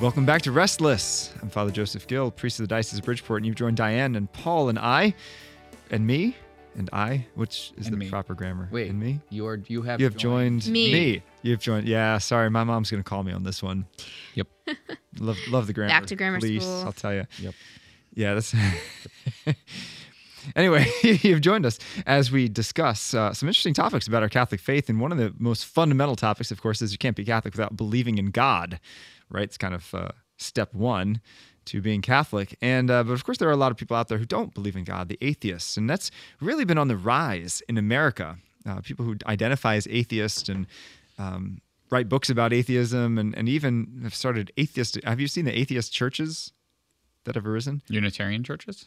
Welcome back to Restless. I'm Father Joseph Gill, priest of the Diocese of Bridgeport, and you've joined Diane and Paul and I, and me, and I, which is And the me. proper grammar. Wait, and me. You are. You have. You have joined, Me. You've joined. Yeah, sorry, my mom's gonna call me on this one. Yep. Love, love the grammar. Back to grammar police, school. I'll tell you. Yep. Yeah, that's. anyway, you've joined us as we discuss uh, some interesting topics about our Catholic faith, and one of the most fundamental topics, of course, is you can't be Catholic without believing in God. Right? It's kind of uh, step one to being Catholic. And uh, but of course, there are a lot of people out there who don't believe in God, the atheists, and that's really been on the rise in America. Uh, people who identify as atheists and um, write books about atheism, and, and even have started atheist. Have you seen the atheist churches that have arisen? Unitarian churches.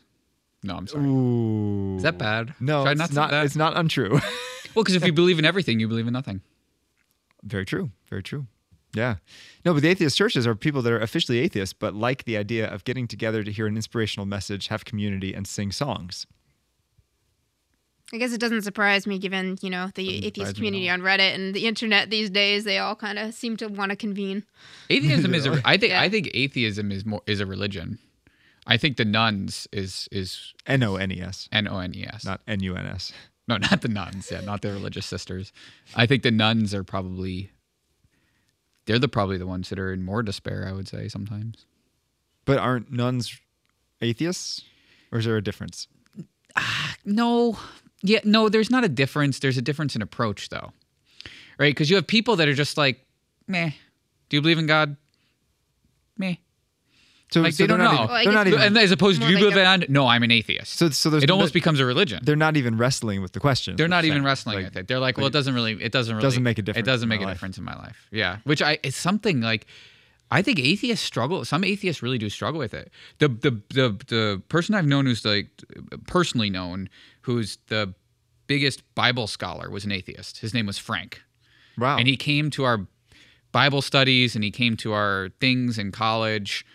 No, I'm sorry. Ooh, Is that bad? No, Should it's not not. It's not untrue. Well, because if you believe in everything, you believe in nothing. Very true. Very true. Yeah. No, but the atheist churches are people that are officially atheists, but like the idea of getting together to hear an inspirational message, have community, and sing songs. I guess it doesn't surprise me given, you know, the Doesn't atheist community on Reddit and the internet these days, they all kind of seem to want to convene. Atheism is. A, I think. Yeah. I think atheism is more is a religion. I think the nones is is N O N E S, N O N E S. not N U N S. No, not the nuns. Yeah, not the religious sisters. I think the nuns are probably. They're the probably the ones that are in more despair. I would say sometimes. But aren't nones atheists? Or is there a difference? Ah, no, yeah, no. There's not a difference. There's a difference in approach, though, right? Because you have people that are just like, meh. Do you believe in God? Meh. So, Like, so they don't know. even- Well, they're not even. and as opposed to More do you like believe a- in God? No, I'm an atheist. so, so there's it almost becomes a religion. They're not even wrestling with the question. They're not even saying. wrestling Like, with it. They're like, well, it doesn't really, it doesn't really, Doesn't make a difference It doesn't make a life. difference in my life. Yeah, which I it's something like, I think atheists struggle. Some atheists really do struggle with it. The the the the person I've known who's like personally known, who's the biggest Bible scholar, was an atheist. His name was Frank, Wow. and he came to our Bible studies and he came to our things in college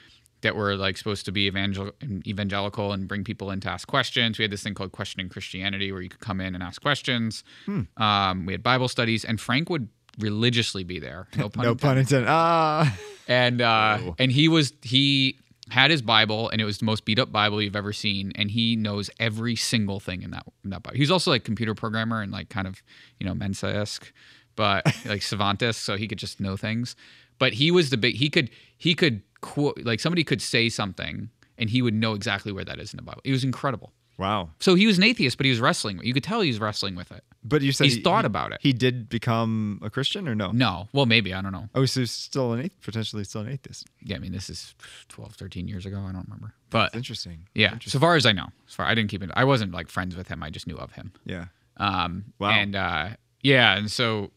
that were like supposed to be evangel- evangelical and bring people in to ask questions. We had this thing called questioning Christianity where you could come in and ask questions. Hmm. Um, we had Bible studies and Frank would religiously be there. No pun no pun intended. intended. Ah. And uh, Oh. and he was he had his Bible and it was the most beat up Bible you've ever seen and he knows every single thing in that in that Bible. He's also like computer programmer and like kind of you know Mensa esque, but like savantist, so he could just know things. But he was the big he could he could quote like somebody could say something and he would know exactly where that is in the Bible. It was incredible. Wow. So he was an atheist, but he was wrestling. You could tell he was wrestling with it. But you said He's he- thought he- about it. He did become a Christian or no? No, well maybe I don't know. Oh, so he's still an atheist, potentially still an atheist. Yeah, I mean this is 12, 13 years ago. I don't remember, but That's interesting. Yeah, Interesting. so far as I know, as far I didn't keep it. I wasn't like friends with him. I just knew of him. Yeah. Um, Wow. And uh, yeah, and so,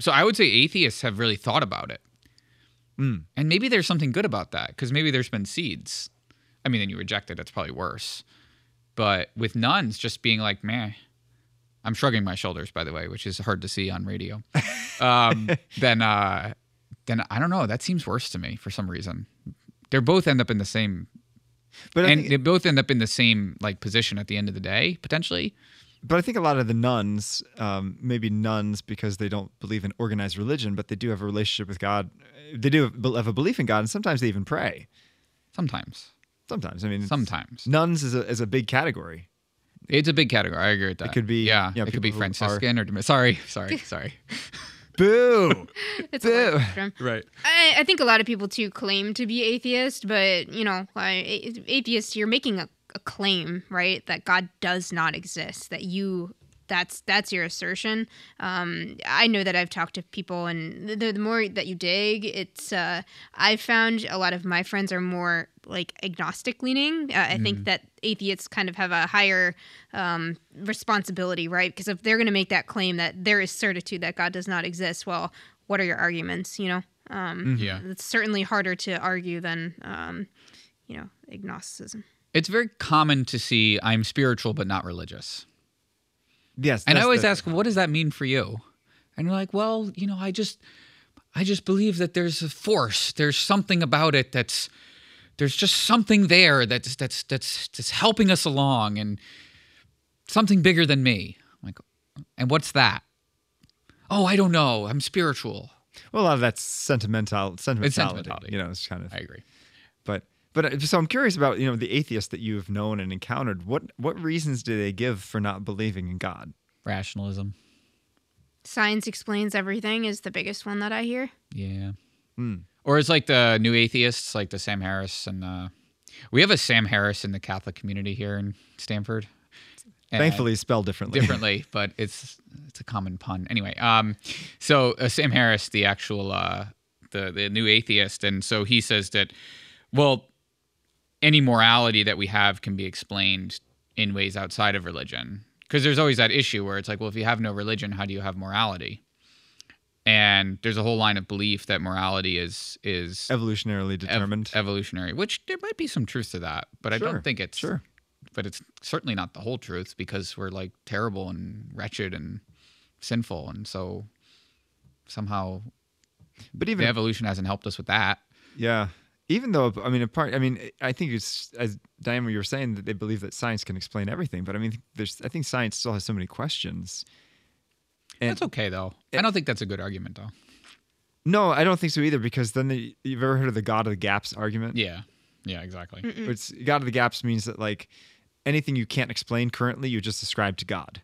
so I would say atheists have really thought about it, Mm. and maybe there's something good about that because maybe there's been seeds. I mean, then you reject it. That's probably worse. But with nones, just being like, meh. I'm shrugging my shoulders, by the way, which is hard to see on radio. Um, then, uh, then I don't know. That seems worse to me for some reason. They both end up in the same But and think, they both end up in the same like position at the end of the day potentially but I think a lot of the nones, um, maybe nones because they don't believe in organized religion, but they do have a relationship with God. They do have have a belief in God, and sometimes they even pray. sometimes Sometimes, I mean, sometimes nones is a is a big category. it's a big category i agree with that It could be, yeah, yeah, it could be people who are- franciscan or, Domin- sorry sorry sorry Boo! It's a Boo! spectrum. right. I, I think a lot of people too claim to be atheist, but you know, I, a- atheist, you're making a, a claim, right? That God does not exist. That you, that's that's your assertion. Um, I know that I've talked to people, and the, the more that you dig, it's. Uh, I found a lot of my friends are more like agnostic leaning. Uh, I think that atheists kind of have a higher um, responsibility, right? Because if they're going to make that claim that there is certitude that God does not exist, well, what are your arguments? You know. Um, yeah it's certainly harder to argue than um, you know agnosticism it's very common to see i'm spiritual but not religious Yes. and i always the- ask what does that mean for you and you're like well you know i just i just believe that there's a force there's something about it that's there's just something there that's that's that's that's helping us along and something bigger than me I'm like and what's that oh i don't know i'm spiritual Well, a lot of that's sentimental sentimentality. It's sentimentality. You know, it's kind of I agree. But but uh, so I'm curious about you know the atheists that you've known and encountered. What what reasons do they give for not believing in God? Rationalism. Science explains everything is the biggest one that I hear. Yeah. Hmm. Or it's like the new atheists, like the Sam Harris, and uh, we have a Sam Harris in the Catholic community here in Stamford. Thankfully, spelled differently. differently, but it's it's a common pun. Anyway, um, so uh, Sam Harris, the actual uh, the the new atheist, and so he says that, well, any morality that we have can be explained in ways outside of religion, because there's always that issue where it's like, well, if you have no religion, how do you have morality? And there's a whole line of belief that morality is is Evolutionarily ev- determined. evolutionary, which there might be some truth to that, but I don't think it's sure. But it's certainly not the whole truth because we're like terrible and wretched and sinful, and so somehow but the even evolution hasn't helped us with that. yeah, even though I mean, apart. I mean, I think it's as Diane, you were saying that they believe that science can explain everything. But I mean, there's I think science still has so many questions. And that's okay though. I don't think that's a good argument though. no, I don't think so either. Because then the, you've ever heard of the God of the Gaps argument? Yeah, yeah, exactly. It's God of the Gaps means that like anything you can't explain currently, you just ascribe to God.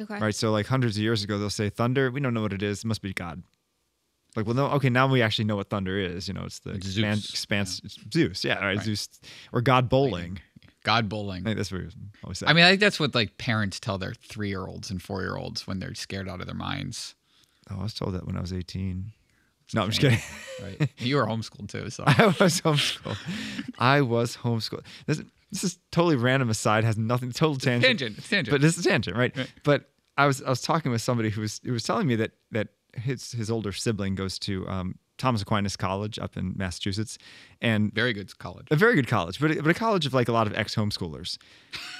Okay. Right. So like hundreds of years ago, they'll say thunder. We don't know what it is. It must be God. Like, well, no. Okay, now we actually know what thunder is. You know, it's the It's Zeus. expanse. It's Zeus. Yeah. Right. Right. Zeus or God bowling. God bowling. I think that's what we always say. I mean, I think that's what like parents tell their three year olds and four year olds when they're scared out of their minds. oh, I was told that when I was 18. No, I'm just kidding. Right? you were homeschooled too, so I was homeschooled. I was homeschooled. This, this is totally random aside. Has nothing. Total tangent. tangent, it's tangent. But this is tangent, right? Right. But I was I was talking with somebody who was who was telling me that that his his older sibling goes to um, Thomas Aquinas College up in Massachusetts, and very good college. a very good college, but a, but a college of like a lot of ex homeschoolers,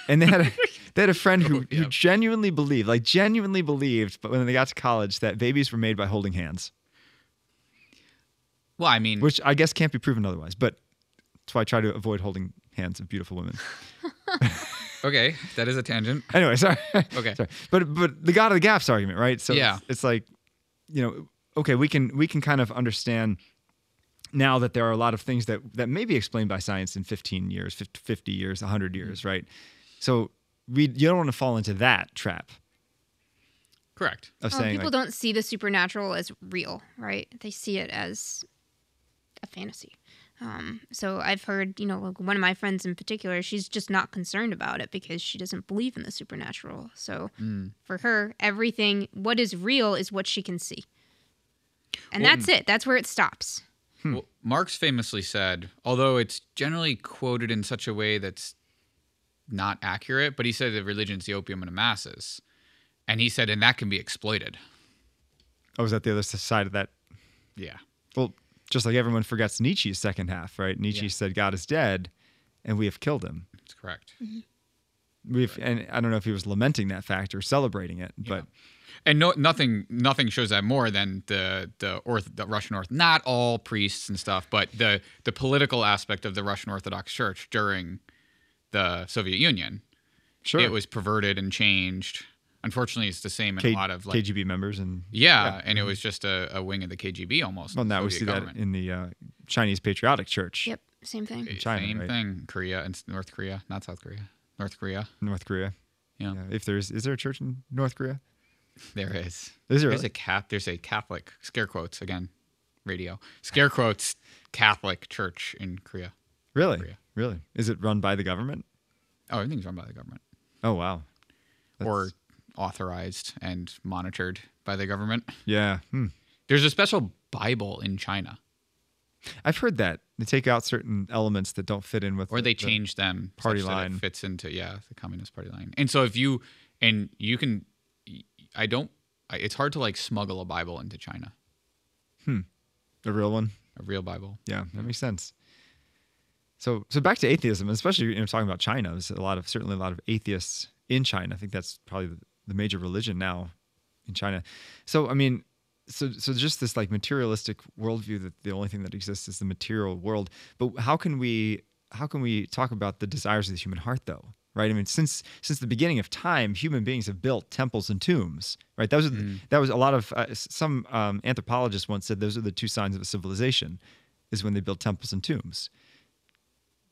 and they had a they had a friend who, who Yeah. genuinely believed, like genuinely believed, but when they got to college, that babies were made by holding hands, Well, I mean, which I guess can't be proven otherwise. But that's why I try to avoid holding hands of beautiful women. okay, that is a tangent. Anyway, sorry. Okay. sorry. But but the God of the gaps argument, right? So Yeah. it's, it's like, you know, okay, we can we can kind of understand now that there are a lot of things that that may be explained by science in 15 years, 50, 50 years, 100 years, mm-hmm. right? So we you don't want to fall into that trap Correct. of Well, saying people like, don't see the supernatural as real, right? They see it as a fantasy. Um, so I've heard, you know, like one of my friends in particular, she's just not concerned about it because she doesn't believe in the supernatural. So Mm. for her, everything, what is real is what she can see. And Well, that's it. That's where it stops. Well, Marx famously said, although it's generally quoted in such a way that's not accurate, but he said that religion's the opium of the masses. And he said, and that can be exploited. oh, is that the other side of that? Yeah. Well, just like everyone forgets Nietzsche's second half, right? Nietzsche Yeah. said God is dead, and we have killed him. That's correct. Mm-hmm. We've and I don't know if he was lamenting that fact or celebrating it, but And no, nothing, nothing shows that more than the the, orth, the Russian Orth. Not all priests and stuff, but the the political aspect of the Russian Orthodox Church during the Soviet Union. sure, It was perverted and changed. Unfortunately, it's the same in K- a lot of like KGB members and yeah, and it was just a, a wing of the KGB almost. Well, now we Soviet see that in the uh, Chinese Patriotic Church, Yep. Same thing. China, Same right? thing. Korea and North Korea, not South Korea. North Korea. North Korea. Yeah, Yeah. If there's, is there a church in North Korea? there is. Is there? There's really? a cap. There's a Catholic scare quotes again, radio scare quotes Catholic church in Korea. really? Korea. Really? Is it run by the government? Oh, everything's run by the government Oh wow. or That's- authorized and monitored by the government. yeah. Hmm. There's a special Bible in China, I've heard that they take out certain elements that don't fit in with, or the- they the- change them party such that line. it fits into yeah the Communist Party line. And so if you and you can, I don't. It's hard to like smuggle a Bible into China, Hmm, a real one. a real Bible. Yeah, that makes sense. So, so back to atheism, especially you know talking about China. There's a lot of certainly a lot of atheists in China. I think that's probably the, major religion now in China. So, I mean, so so just this like materialistic worldview that the only thing that exists is the material world. But how can we how can we talk about the desires of the human heart though? right? I mean, since since the beginning of time, human beings have built temples and tombs, right? That was that was a lot of uh, some um, anthropologists once said those are the two signs of a civilization, is when they build temples and tombs,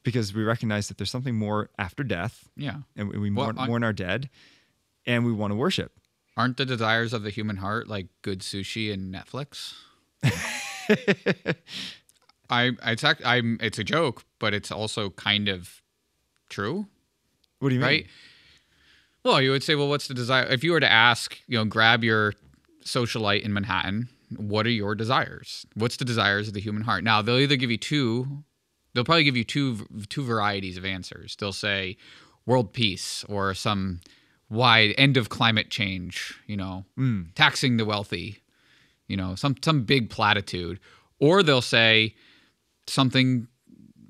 because we recognize that there's something more after death, Yeah. and we, Well, mourn, mourn our dead, and we want to worship. Aren't the desires of the human heart like good sushi and Netflix? I it's act, I'm it's a joke, but it's also kind of true, What do you mean? right? Well, you would say, well, what's the desire? If you were to ask, you know, grab your socialite in Manhattan, what are your desires? What's the desires of the human heart? Now, they'll either give you two, they'll probably give you two two varieties of answers. They'll say world peace or some wide end of climate change, you know, taxing the wealthy, you know, some some big platitude, or they'll say something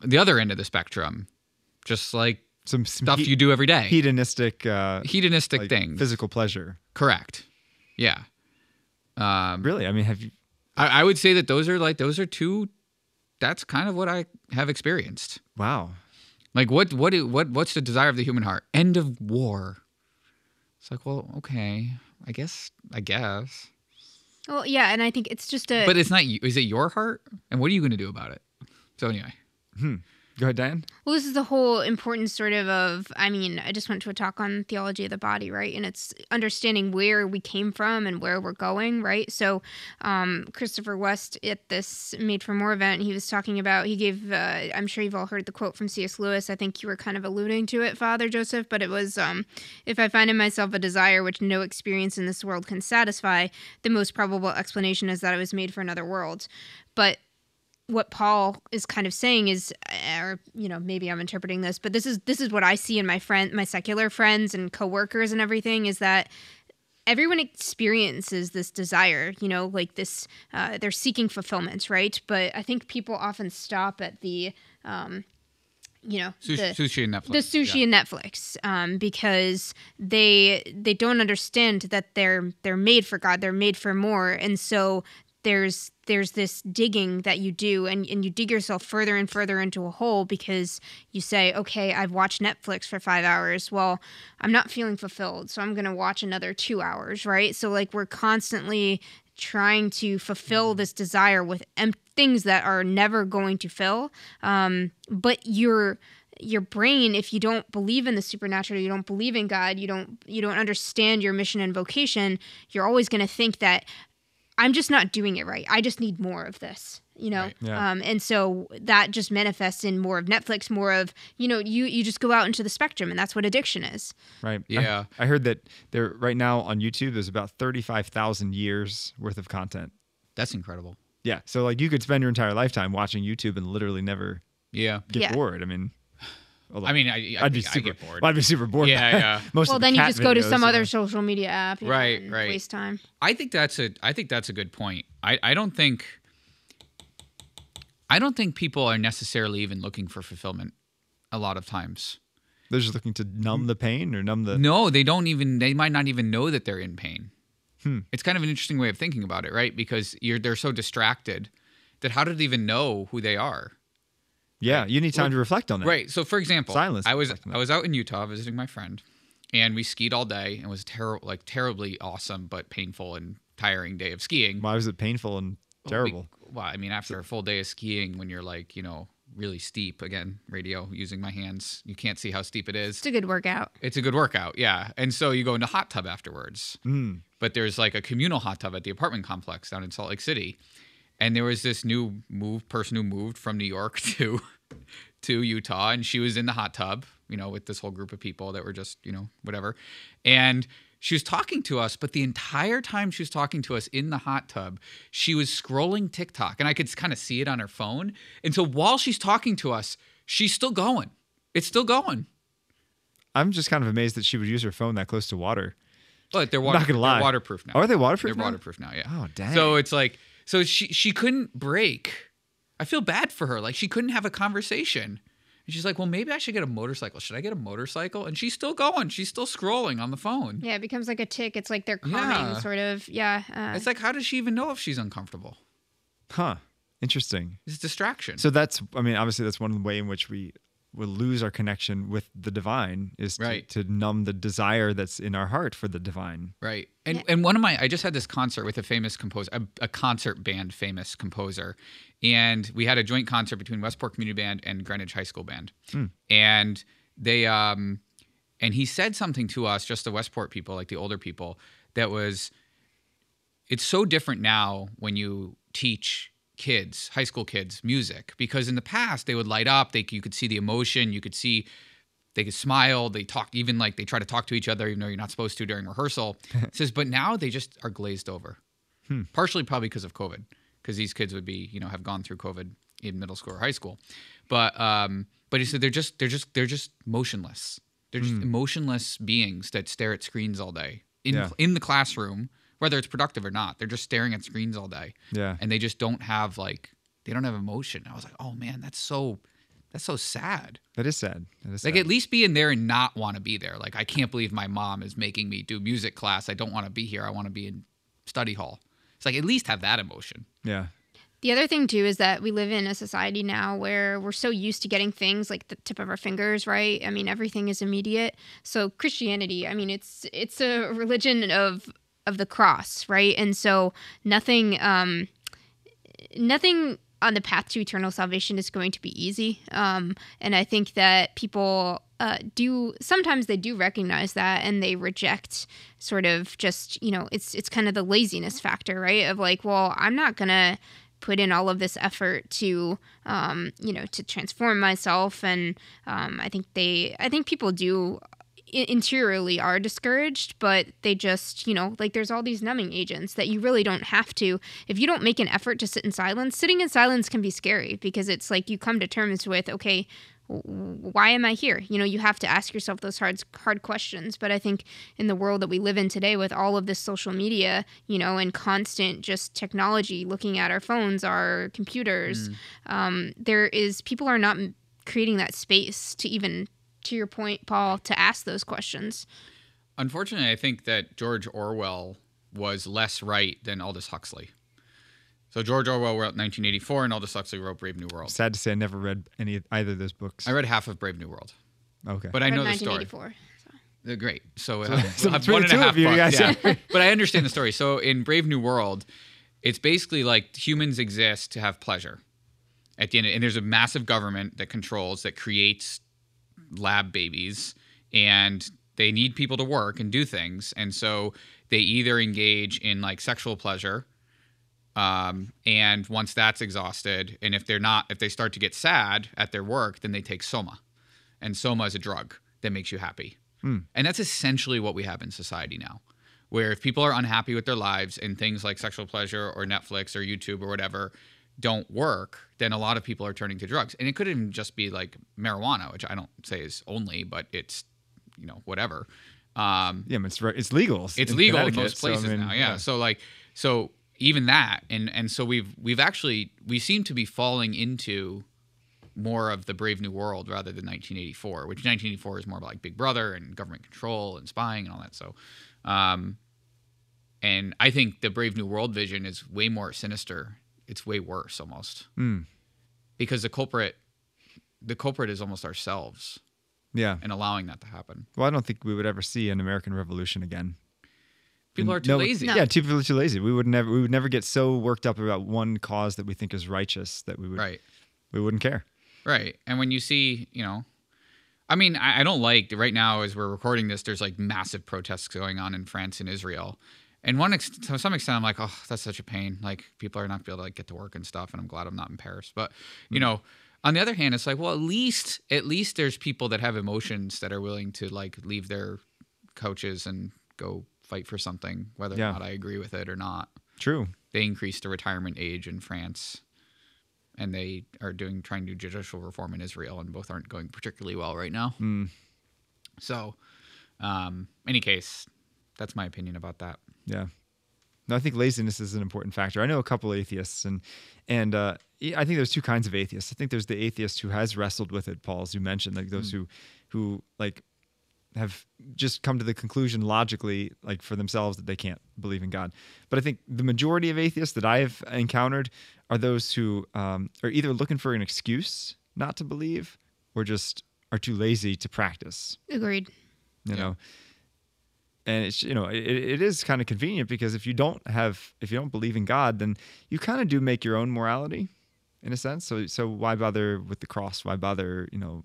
the other end of the spectrum, just like Some, some stuff he- you do every day hedonistic, uh, hedonistic like, things. physical pleasure. Correct. Yeah. Um, Really? I mean, have you? I, I would say that those are like those are two. That's kind of what I have experienced. Wow. Like what what what what's the desire of the human heart? End of war. It's like well, okay, I guess I guess, Well, yeah, and I think it's just a but it's not. you. Is it your heart? And what are you going to do about it? So anyway, hmm. Go ahead, Diane. Well, this is the whole importance, sort of, of. I mean, I just went to a talk on theology of the body, right? And it's understanding where we came from and where we're going, right? So, um, Christopher West at this Made for More event, he was talking about. He gave. Uh, I'm sure you've all heard the quote from C.S. Lewis. I think you were kind of alluding to it, Father Joseph, but it was, um, "If I find in myself a desire which no experience in this world can satisfy, the most probable explanation is that I was made for another world." But what Paul is kind of saying is, or you know, maybe I'm interpreting this, but this is this is what I see in my friend, my secular friends and coworkers and everything is that everyone experiences this desire, you know, like this. Uh, they're seeking fulfillment, right? But I think people often stop at the, um, you know, sushi, the, sushi and Netflix. the sushi yeah. and Netflix um, because they they don't understand that they're they're made for God, they're made for more, and so there's there's this digging that you do and, and you dig yourself further and further into a hole because you say okay i've watched netflix for five hours. Well i'm not feeling fulfilled so i'm going to watch another two hours right? So like we're constantly trying to fulfill this desire with em- things that are never going to fill. Um, but you're your brain if you don't believe in the supernatural you don't believe in god you don't you don't understand your mission and vocation you're always going to think that i'm just not doing it right i just need more of this you know Right. Yeah. um, and so that just manifests in more of netflix more of you know you you just go out into the spectrum and that's what addiction is Right. I- Yeah. I, heard that there right now on YouTube there's about 35,000 years worth of content. That's incredible. Yeah. So like you could spend your entire lifetime watching YouTube and literally never Yeah. get Yeah. bored. I mean, although I mean, I, I I'd be super I get bored. I'd be super bored. Yeah, yeah. Most well of the then you just go to some other social media app you know, Right, and right. waste time I think that's a I think that's a good point. I, I don't think I don't think people are necessarily even looking for fulfillment a lot of times. They're just looking to numb the pain or numb the. No, they don't even they might not even know that they're in pain. Hmm. It's kind of an interesting way of thinking about it, right? Because you're they're so distracted that how do they even know who they are? Yeah, you need time to reflect on that. Right. So for example, Silence I was I was out in Utah visiting my friend, and we skied all day and it was terrible, like terribly awesome but painful and tiring day of skiing. Why was it painful and terrible? We- well, I mean, after a full day of skiing, when you're like, you know, really steep, again, radio using my hands, you can't see how steep it is. it's a good workout It's a good workout, yeah. And so you go into hot tub afterwards. Mm. But there's like a communal hot tub at the apartment complex down in Salt Lake City. And there was this new move person who moved from New York to to Utah and she was in the hot tub, you know, with this whole group of people that were just, you know, whatever. And she was talking to us, but the entire time she was talking to us in the hot tub, she was scrolling TikTok and I could kind of see it on her phone. And so while she's talking to us, she's still going. It's still going. I'm just kind of amazed that she would use her phone that close to water. But they're, water, not gonna they're lie. waterproof now. Are they waterproof? They're now? waterproof now, yeah. Oh dang. So it's like, so she she couldn't break. I feel bad for her. Like she couldn't have a conversation. And she's like, well, maybe I should get a motorcycle. Should I get a motorcycle? And she's still going. She's still scrolling on the phone. yeah it becomes like a tick it's like they're calming Yeah. sort of yeah uh, It's like, how does she even know if she's uncomfortable? huh? Interesting. It's distraction. So that's, I mean, obviously that's one way in which we will lose our connection with the divine is to, Right. to numb the desire that's in our heart for the divine. Right. And Yeah. and one of my I just had this concert with a famous composer, a, a concert band famous composer, and we had a joint concert between Westport Community Band and Greenwich High School Band, and they um and he said something to us, just the Westport people, like the older people, that was it's so different now when you teach kids, high school kids, music because in the past they would light up, they you could see the emotion, you could see they could smile, they talk even like they try to talk to each other even though you're not supposed to during rehearsal. It says but now they just are glazed over. Partially probably because of COVID because these kids would be, you know, have gone through COVID in middle school or high school. But um but he said they're just they're just they're just motionless. They're just emotionless beings that stare at screens all day in Yeah. in the classroom, whether it's productive or not. They're just staring at screens all day. Yeah. And they just don't have like they don't have emotion. I was like, "Oh man, that's so that's so sad." That is sad. That is Like sad. at least be in there and not want to be there. Like I can't believe my mom is making me do music class. I don't want to be here. I want to be in study hall. It's like at least have that emotion. yeah. The other thing too is that we live in a society now where we're so used to getting things like the tip of our fingers, right? I mean, everything is immediate. So Christianity, I mean, it's it's a religion of of the cross, right? And so nothing um nothing on the path to eternal salvation is going to be easy. Um, and I think that people uh, do sometimes they do recognize that and they reject sort of just you know it's it's kind of the laziness factor, right? Of like, well, I'm not gonna put in all of this effort to um, you know to transform myself and um, i think they i think people do interiorly are discouraged but they just you know like there's all these numbing agents that you really don't have to if you don't make an effort to sit in silence sitting in silence can be scary because it's like you come to terms with okay why am I here? You know, you have to ask yourself those hard hard questions. But I think in the world that we live in today, with all of this social media, you know, and constant just technology, looking at our phones, our computers, um, there is people are not creating that space to even, to your point, Paul, to ask those questions. Unfortunately, I think that George Orwell was less right than Aldous Huxley. So George Orwell wrote 1984, and Aldous Huxley wrote Brave New World. Sad to say, I never read any either of those books. I read half of Brave New World, okay. but I Read know the story. 1984. They're great. So, uh, so we'll have between one the and a two half of you, you books, guys- yeah. but I understand the story. So in Brave New World, it's basically like humans exist to have pleasure. At the end, and there's a massive government that controls that creates lab babies, and they need people to work and do things, and so they either engage in like sexual pleasure. Um, and once that's exhausted, and if they're not, if they start to get sad at their work, then they take soma, and soma is a drug that makes you happy. And that's essentially what we have in society now. Where if people are unhappy with their lives and things like sexual pleasure or Netflix or YouTube or whatever don't work, then a lot of people are turning to drugs. And it could even just be like marijuana, which I don't say is only, but it's, you know, whatever. Um, yeah, it's it's legal. it's in legal in most so, I places mean, now yeah. so like so even that and and so we've we've actually we seem to be falling into more of the brave new world rather than 1984 which 1984 is more about like big brother and government control and spying and all that so um and i think the brave new world vision is way more sinister it's way worse almost Mm. because the culprit the culprit is almost ourselves Yeah. and allowing that to happen Well, I don't think we would ever see an American Revolution again. people are too No, lazy No. Yeah, too people are too lazy. We would never we would never get so worked up about one cause that we think is righteous that we would right we wouldn't care. Right. And when you see, you know, I mean, I, I don't like right now as we're recording this, there's like massive protests going on in France and Israel. And one ex- to some extent, I'm like, oh, that's such a pain. Like people are not be able to like get to work and stuff. And I'm glad I'm not in Paris. But you know, on the other hand, it's like, well, at least at least there's people that have emotions that are willing to like leave their couches and go fight for something, whether Yeah. or not I agree with it or not True. they increased the retirement age in France, and they are doing trying to do judicial reform in Israel, and both aren't going particularly well right now. Mm. So, um, any case, that's my opinion about that. Yeah. No, I think laziness is an important factor. I know a couple atheists, and and uh, I think there's two kinds of atheists. I think there's the atheist who has wrestled with it, Paul, as you mentioned, like those who who like have just come to the conclusion logically, like for themselves, that they can't believe in God. But I think the majority of atheists that I've encountered are those who um, are either looking for an excuse not to believe, or just are too lazy to practice. Agreed. You Yeah. know, and it's you know it, it is kind of convenient because if you don't have if you don't believe in God, then you kind of do make your own morality, in a sense. So so why bother with the cross? Why bother you know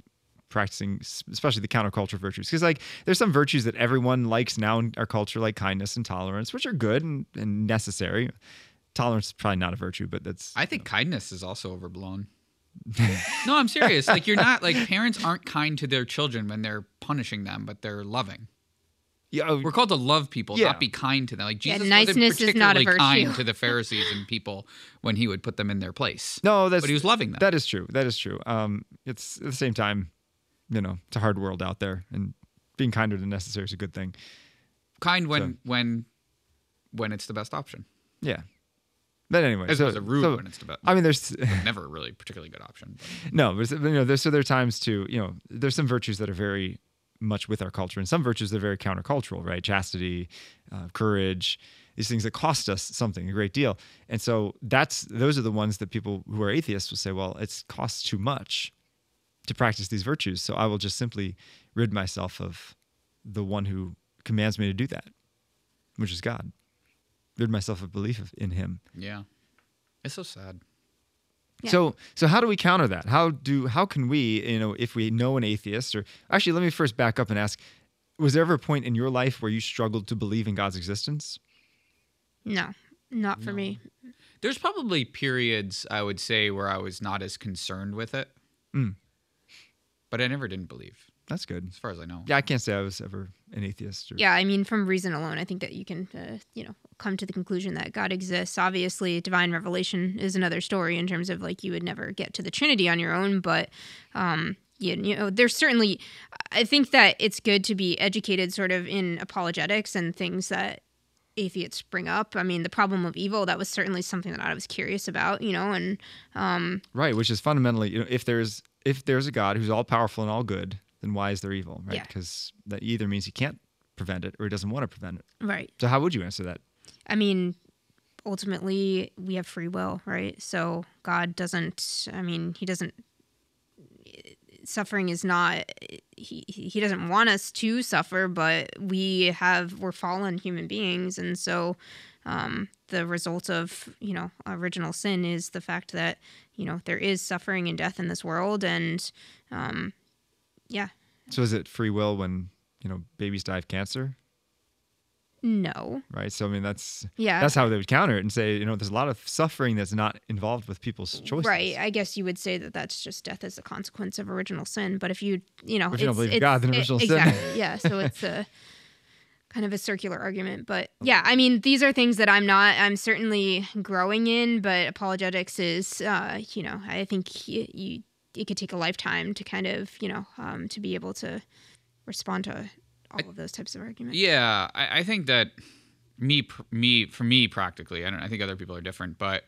practicing especially the counterculture virtues because like there's some virtues that everyone likes now in our culture like kindness and tolerance which are good and, and necessary tolerance is probably not a virtue but that's I think kindness is also overblown. no, I'm serious. Like you're not like parents aren't kind to their children when they're punishing them, but they're loving. Yeah, oh, We're called to love people, Yeah. not be kind to them. Like Yeah, Jesus niceness wasn't is not a particularly virtue. kind to the Pharisees and people when he would put them in their place. no that's but he was loving them. that is true that is true um it's at the same time you know it's a hard world out there and being kinder than necessary is a good thing kind when So- when when it's the best option. yeah but anyway As so, opposed to rude so- when it's the best. i mean there's never really particularly good option. but- No, but you know, there's so there are times too. You know, there's some virtues that are very much with our culture, and some virtues are very countercultural, right? Chastity, uh, courage, these things that cost us something a great deal. And so that's those are the ones that people who are atheists will say, well, it costs too much to practice these virtues, so I will just simply rid myself of the one who commands me to do that, which is God. Rid myself of belief in Him. Yeah, it's so sad. Yeah. So so how do we counter that? How do how can we, you know, if we know an atheist or actually let me first back up and ask was there ever a point in your life where you struggled to believe in God's existence? No, not for me. There's probably periods I would say where I was not as concerned with it, Mm. but I never didn't believe, That's good. as far as I know. Yeah, I can't say I was ever an atheist. Or, Yeah, I mean, from reason alone, I think that you can, uh, you know, come to the conclusion that God exists. Obviously, divine revelation is another story in terms of like you would never get to the Trinity on your own, but um, you, you know, there's certainly, I think that it's good to be educated sort of in apologetics and things that atheists bring up. I mean, the problem of evil, that was certainly something that I was curious about, you know, and um, Right, which is fundamentally, you know, if there's if there's a God who's all powerful and all good, then why is there evil, right? Yeah. Because that either means he can't prevent it or he doesn't want to prevent it. right. So how would you answer that? I mean, ultimately, we have free will, right? So God doesn't. I mean, He doesn't. Suffering is not. He He doesn't want us to suffer, but we have. We're fallen human beings, and so um, the result of you know original sin is the fact that you know there is suffering and death in this world, and um, yeah, So is it free will when, you know, babies die of cancer? no, Right. So I mean that's yeah, that's how they would counter it and say, you know, there's a lot of suffering that's not involved with people's choices. Right. I guess you would say that that's just death as a consequence of original sin. But if you, you know, If you don't believe God, then it- original sin. exactly, yeah. So it's a kind of a circular argument. But yeah, I mean, these are things that I'm not. I'm certainly growing in. But apologetics is, uh, you know, I think you, you it could take a lifetime to kind of, you know, um, to be able to respond to all of those types of arguments. Yeah, I, I think that me, me for me practically. I don't. I think other people are different, but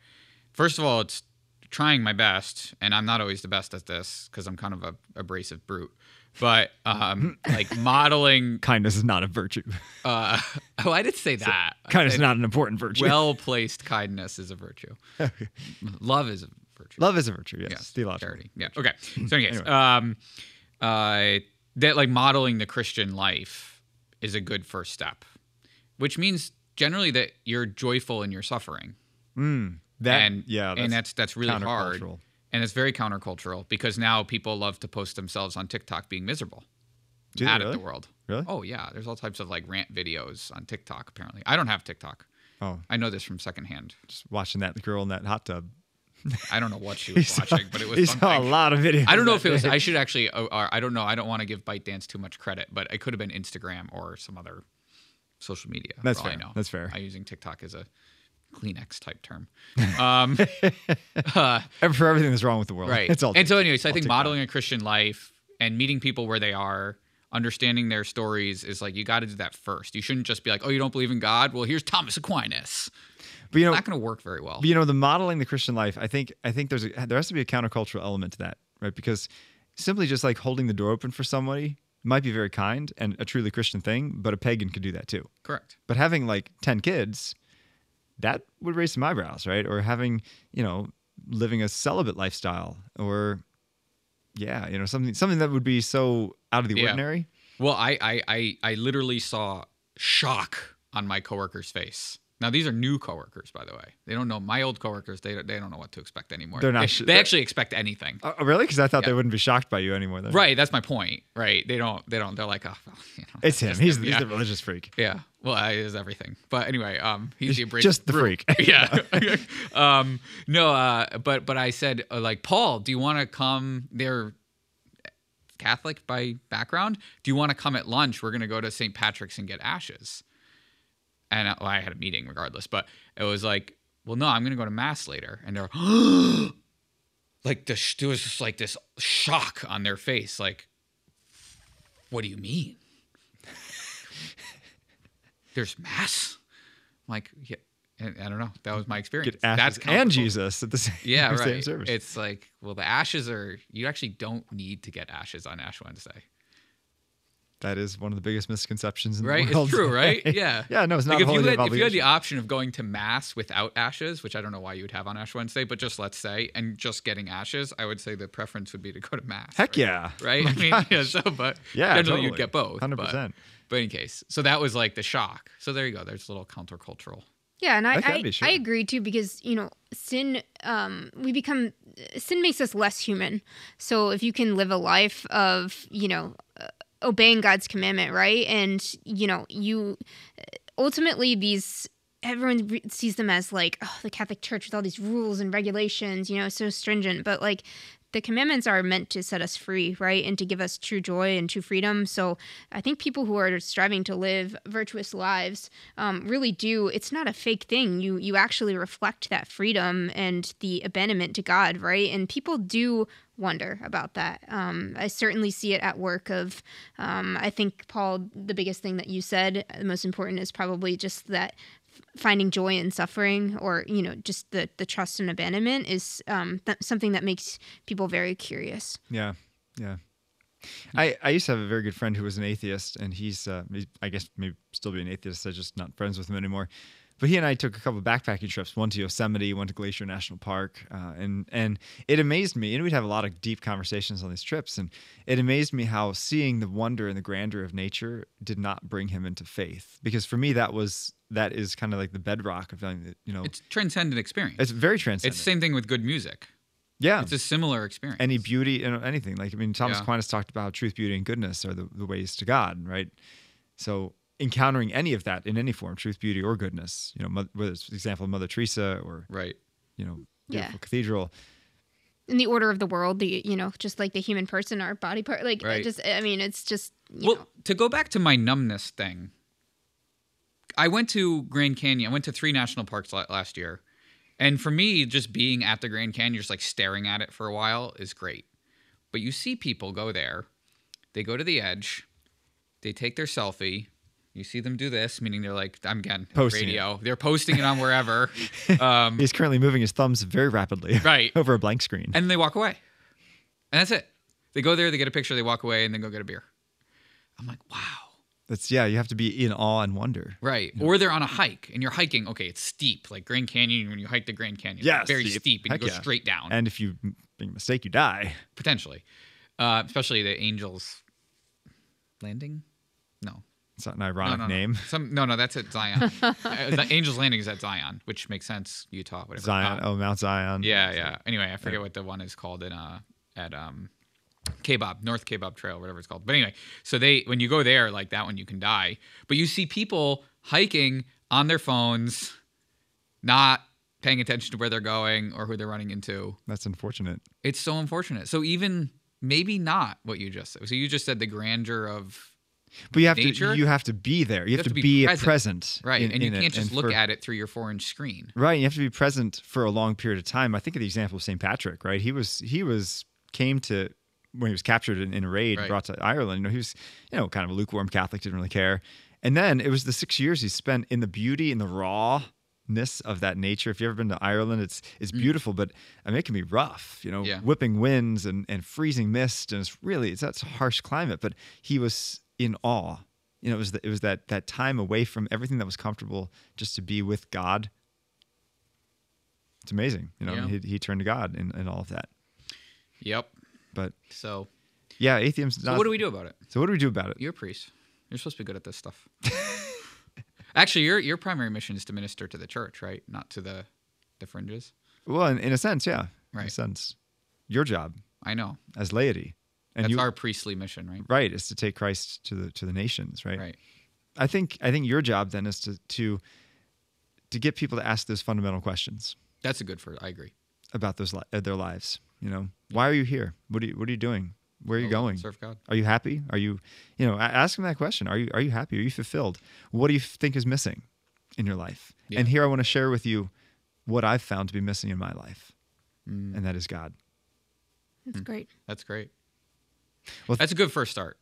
first of all, it's trying my best, and I'm not always the best at this because I'm kind of a abrasive brute. But um, like modeling. Kindness is not a virtue. Uh, oh, I did say that. I Kindness is not an important virtue. Well placed kindness is a virtue. Love is a virtue. Love is a virtue, yes. Yes, Theological. charity. Yeah. Okay. So, in any case, um, uh, that like modeling the Christian life is a good first step, which means generally that you're joyful in your suffering. Mm, that, and yeah, and that's that's really hard, and it's very countercultural because now people love to post themselves on TikTok being miserable, Do mad at the world. Really? Oh yeah, there's all types of like rant videos on TikTok. Apparently, I don't have TikTok. Oh, I know this from secondhand. just watching that girl in that hot tub. I don't know what she He was saw- watching, but it was he something. saw a lot of videos. I don't know if it was. day. I should actually. Uh, uh, I don't know. I don't want to give ByteDance too much credit, but it could have been Instagram or some other social media. That's all I fair. know. That's fair. I'm using TikTok as a Kleenex type term. Um, uh, And for everything that's wrong with the world. right. It's all. and so, anyways, I think TikTok. modeling a Christian life and meeting people where they are, understanding their stories is like you got to do that first. You shouldn't just be like, "Oh, you don't believe in God? Well, here's Thomas Aquinas." but you know, Not going to work very well. But, you know, the modeling the Christian life, I think I think there's a, there has to be a countercultural element to that, right? Because simply just like holding the door open for somebody might be very kind and a truly Christian thing, but a pagan could do that too. Correct. But having like 10 kids, that would raise some eyebrows, right? Or having, you know, living a celibate lifestyle or yeah, you know, something something that would be so out of the Yeah. ordinary. Well, I, I I I literally saw shock on my coworker's face. Now these are new coworkers, by the way. They don't know my old coworkers. They don't, they don't know what to expect anymore. They're not They, sh- they actually expect anything. Oh, really? Because I thought they wouldn't be shocked by you anymore. Then. Right. That's my point. Right. They don't. They don't. They're like, oh, well, you know, It's him. He's, him. he's yeah. the religious freak. Yeah. Well, I is everything. But anyway, um, he's the abrasive Just the freak. yeah. um, no. Uh, but but I said uh, like Paul, do you want to come? They're Catholic by background. Do you want to come at lunch? We're gonna go to St. Patrick's and get ashes. And I, well, I had a meeting regardless, but it was like, well, no, I'm gonna go to mass later. And they're like, the, there was just like this shock on their face, like, what do you mean? There's mass. I'm like, yeah, and I don't know. That was my experience. Get ashes That's and. Jesus at the same, Yeah, same right. service. It's like, well, the ashes are. You actually don't need to get ashes on Ash Wednesday, that is one of the biggest misconceptions in right? the world. Right, it's true, right? Yeah. yeah, no, it's not Like a if you, had, if you had the option of going to mass without ashes, which I don't know why you would have on Ash Wednesday, but just let's say, and just getting ashes, I would say the preference would be to go to mass. Heck right? yeah. Right? Oh I mean, gosh. yeah. So, but Yeah, generally you'd get both. 100%. But in any case, so that was like the shock. So there you go. There's a little countercultural. Yeah, and I I, sure. I agree too because you know sin um we become sin makes us less human. So if you can live a life of you know uh, obeying God's commandment, right, and you know you ultimately these everyone sees them as like oh, the Catholic Church with all these rules and regulations, you know, so stringent, but like the commandments are meant to set us free, right? And to give us true joy and true freedom. So I think people who are striving to live virtuous lives um, really do. It's not a fake thing. You you actually reflect that freedom and the abandonment to God, right? And people do wonder about that. Um, I certainly see it at work. Of um, I think Paul, the biggest thing that you said, the most important is probably just that finding joy in suffering or you know just the the trust and abandonment is um, th- something that makes people very curious Yeah, yeah. I, I used to have a very good friend who was an atheist, and he's, uh, I guess maybe still be an atheist. I'm just not friends with him anymore. But he and I took a couple of backpacking trips, one to Yosemite, one to Glacier National Park, uh, and and it amazed me. And we'd have a lot of deep conversations on these trips, and it amazed me how seeing the wonder and the grandeur of nature did not bring him into faith. Because for me, that was that is kind of like the bedrock of you know, It's transcendent experience. it's very transcendent. It's the same thing with good music. yeah, It's a similar experience. any beauty you know anything like i mean thomas Yeah. aquinas talked about how truth beauty and goodness are the, the ways to god right so encountering any of that in any form truth beauty or goodness you know whether it's the example of mother teresa or right. you know Yeah. cathedral in the order of the world the you know just like the human person our body part like I Right. just i mean it's just you Well, know to go back to my numbness thing, I went to Grand Canyon. I went to three national parks last year. And for me, just being at the Grand Canyon, just like staring at it for a while is great. But you see people go there, they go to the edge, they take their selfie. You see them do this, meaning they're like, I'm again, Posting radio. They're posting it on wherever. um, he's currently moving his thumbs very rapidly Right. over a blank screen and they walk away. And that's it. They go there, they get a picture, they walk away, and then go get a beer. I'm like, wow. that's yeah you have to be in awe and wonder Right. Or they're on a hike and you're hiking. Okay, it's steep. Like Grand Canyon, when you hike the Grand Canyon, Yeah, it's very steep. steep, and Heck you go yeah. straight down, and if you make a mistake you die potentially. Uh, especially the Angels Landing? No. It's not an ironic no, no. name Some, no, no, that's at Zion. uh, the Angels Landing is at Zion, which makes sense. Utah, whatever. zion Um, oh mount zion Yeah, yeah. Anyway, I forget what the one is called in uh at um Kaibab, North Kaibab Trail, whatever it's called. But anyway, so they when you go there, like that one you can die. But you see people hiking on their phones, not paying attention to where they're going or who they're running into. that's unfortunate It's so unfortunate. So even maybe not what you just said. So you just said the grandeur of but you have Nature? to you have to be there you, have, to, be, present. present right, in- and you can't just look for- at it through your four inch screen. Right, you have to be present for a long period of time. I think of the example of St. Patrick, right? He was he was came to when he was captured in, in a raid, Right. brought to Ireland. You know, he was you know kind of a lukewarm Catholic, didn't really care. And then it was the six years he spent in the beauty and the rawness of that nature. If you've ever been to Ireland, it's it's beautiful, but I mean it can be rough. You know, Mm. Yeah. whipping winds and and freezing mist, and it's really it's that's a harsh climate. But he was in awe. You know, it was the, it was that that time away from everything that was comfortable, just to be with God it's amazing. You know, Yeah. he, he turned to God in, in all of that. Yep. But So, yeah, atheism. so what do we do about it? So what do we do about it? You're a priest. You're supposed to be good at this stuff. Actually, your your primary mission is to minister to the church, right? Not to the the fringes. Well, in, in a sense, yeah. In a Right. sense, your job I know. as laity, and That's you our priestly mission, right? right is to take Christ to the to the nations, right? Right. I think I think your job then is to to to get people to ask those fundamental questions That's a good for. I agree. about those li- uh, their lives. You know, why are you here? What are you What are you doing? Where are you Go going? Serve God. Are you happy? Are you, you know, a- ask them that question. Are you Are you happy? Are you fulfilled? What do you think is missing in your life? Yeah. And here I want to share with you what I've found to be missing in my life, Mm, and that is God. That's great. that's great. Well, that's a good first start.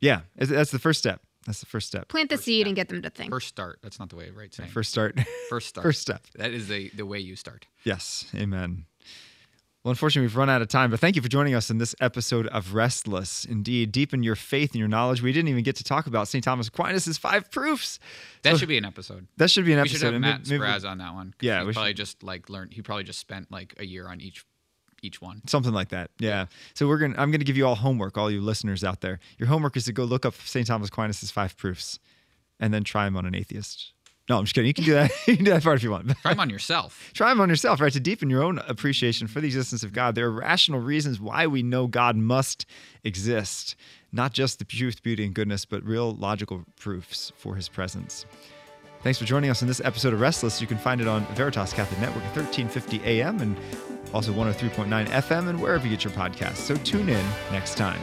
Yeah, that's the first step. That's the first step. Plant the First seed step. and get them to think. First start. That's not the way right saying. First start. first start. first step. That is the the way you start. Yes. Amen. Well, unfortunately, we've run out of time, but thank you for joining us in this episode of Restless. Indeed, deepen your faith and your knowledge. We didn't even get to talk about St. Thomas Aquinas' five proofs. That So- should be an episode. That should be an We episode. should have and Matt maybe- maybe- Spraz on that one. Yeah, he we should- probably just like learned. He probably just spent like a year on each each one. Something like that. Yeah. So we're gonna I'm gonna give you all homework, all you listeners out there. Your homework is to go look up St. Thomas Aquinas' five proofs and then try them on an atheist. No, I'm just kidding. You can do that. you can do that part if you want. Try them on yourself. Try them on yourself, right? To deepen your own appreciation for the existence of God. There are rational reasons why we know God must exist, not just the truth, beauty, and goodness, but real logical proofs for his presence. Thanks for joining us on this episode of Restless. You can find it on Veritas Catholic Network at 1350 AM and also 103.9 FM and wherever you get your podcasts. So tune in next time.